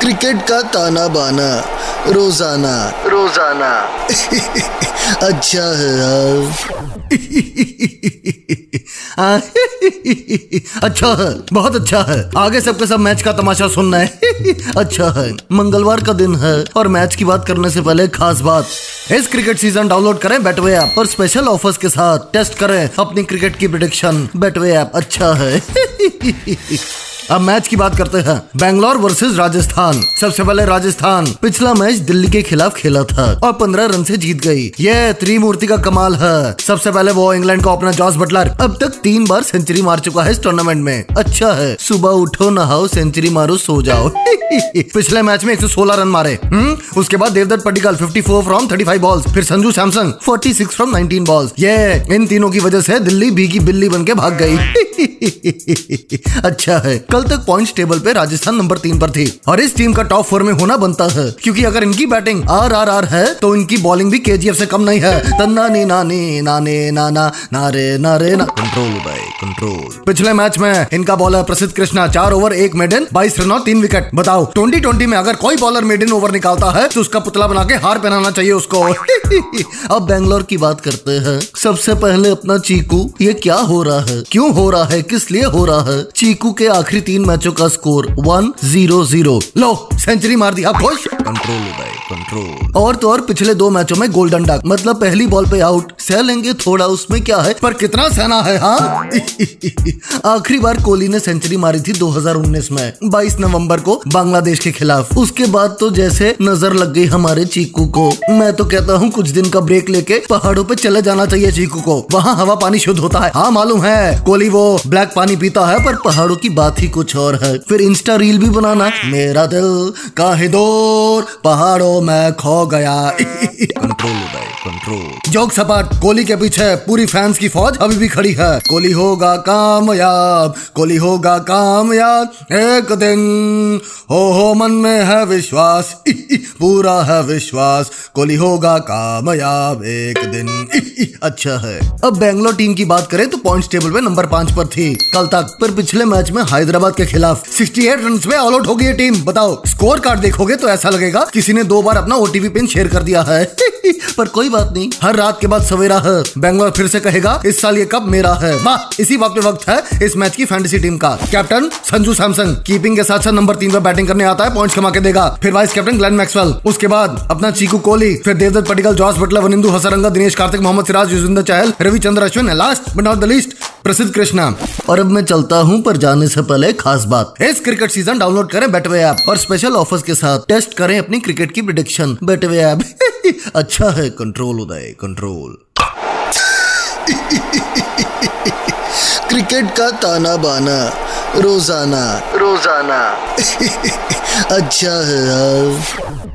Cricket का ताना बाना रोज़ाना। रोज़ाना। अच्छा है यार। अच्छा है बहुत अच्छा है। आगे सबके सब मैच का तमाशा सुनना है। अच्छा है। मंगलवार का दिन है और मैच की बात करने से पहले खास बात। इस क्रिकेट सीज़न डाउनलोड करें बैटवे ऐप और स्पेशल ऑफर्स के साथ टेस्ट करें अपनी क्रिकेट की प्रिडिक्शन बैटवे ऐप अच्छा है। अब मैच की बात करते हैं। बैंगलोर वर्सेस राजस्थान। सबसे पहले राजस्थान। पिछला मैच दिल्ली के खिलाफ खेला था और पंद्रह रन से जीत गई। ये त्रिमूर्ति का कमाल है। सबसे पहले वो इंग्लैंड का ओपनर जॉस बटलर। अब तक तीन बार सेंचुरी मार चुका है इस टूर्नामेंट में। अच्छा है। सुबह उठो, नहाओ सेंचुरी मारो, सो जाओ। पिछले मैच में 116 रन मारे। हम्म? उसके बाद देवदत्त पटिकल 54 फ्रॉम 35 बॉल्स फिर संजू सैमसंग 46 फ्रॉम 19 बॉल्स ये इन तीनों की वजह से दिल्ली भीगी बिल्ली बन के भाग गई। अच्छा है। कल तक पॉइंट्स टेबल पे राजस्थान नंबर तीन पर थी। और इस टीम का टॉप फोर में होना बनता है। क्योंकि अगर इनकी बैटिंग आर आर आर है तो इनकी बॉलिंग भी के से कम नहीं है। तन्ना नी नानी, नाने, नाना, नारे नारे, ना। कंट्रोल भाई कंट्रोल पिछले मैच में इनका बॉलर प्रसिद्ध कृष्णा चार ओवर एक मेडन बाईस रन और तीन विकेट बताओ ट्वेंटी ट्वेंटी में अगर कोई बॉलर मेडन ओवर निकालता है तो उसका पुतला बना के हार पहनाना चाहिए उसको। अब बैंगलोर की बात करते हैं। सबसे पहले अपना चीकू ये क्या हो रहा है? क्यों हो रहा है? किस लिए हो रहा है? चीकू के आखिरी तीन मैचों का स्कोर वन ज़ीरो ज़ीरो लो सेंचुरी मार दिया खुश। कंट्रोल भाई कंट्रोल और तो और पिछले दो मैचों में गोल्डन डक मतलब पहली बॉल पे आउट सह लेंगे थोड़ा, उसमें क्या है? पर कितना सहना है हाँ? आखिरी बार कोहली ने सेंचुरी मारी थी 2019 में 22 नवंबर को बांग्लादेश के खिलाफ। उसके बाद तो जैसे नज़र लग गई हमारे चीकू को। मैं तो कहता हूँ, कुछ दिन का ब्रेक लेके पहाड़ों पे चले जाना चाहिए चीकू को। वहाँ हवा पानी शुद्ध होता है। हाँ मालूम है, कोहली वो ब्लैक पानी पीता है, पर पहाड़ों की बात ही कुछ और है। फिर इंस्टा रील भी बनाना। मेरा दिल काहे दूर, पहाड़ों में खो गया। कंट्रोल कंट्रोल जोक सपाट कोहली के पीछे पूरी फैंस की फौज अभी भी खड़ी है। कोहली होगा कामयाब कोहली होगा कामयाब। एक दिन हो हो मन में है विश्वास पूरा है विश्वास। कोहली होगा कामयाब एक दिन। अच्छा है। अब बेंगलोर टीम की बात करें तो पॉइंट्स टेबल में नंबर पाँच पर थी। कल तक पर पिछले मैच में हैदराबाद के खिलाफ 68 रन में ऑल आउट हो गई टीम बताओ स्कोर कार्ड देखोगे तो ऐसा लगेगा किसी ने दो बार अपना ओटीपी पिन शेयर कर दिया है। पर कोई बात नहीं, हर रात के बाद सवेरा है। बैंगलोर फिर से कहेगा, इस साल ये कब मेरा है? वाह, इसी बात पे वक्त है इस मैच की फैंटेसी टीम का। कैप्टन संजू सैमसंग कीपिंग के साथ साथ नंबर तीन पर बैटिंग करने आता है पॉइंट्स कमा के देगा। फिर वाइस कैप्टन ग्लेन मैक्सवेल उसके बाद अपना चीकू कोहली, फिर Devdutt Padikkal Jos Buttler Wanindu Hasaranga, Dinesh Karthik, Mohammed Siraj Yuzvendra Chahal, Ravichandra Ashwin last but not the list Prasidh Krishna. और अब मैं चलता हूँ पर जाने से पहले खास बात। इस क्रिकेट सीज़न डाउनलोड करें बेटवे ऐप और स्पेशल ऑफर्स के साथ टेस्ट करें अपनी क्रिकेट की प्रिडिक्शन बेटवे ऐप अच्छा है कंट्रोल उदय कंट्रोल क्रिकेट का ताना बाना, रोज़ाना रोज़ाना। अच्छा है यार।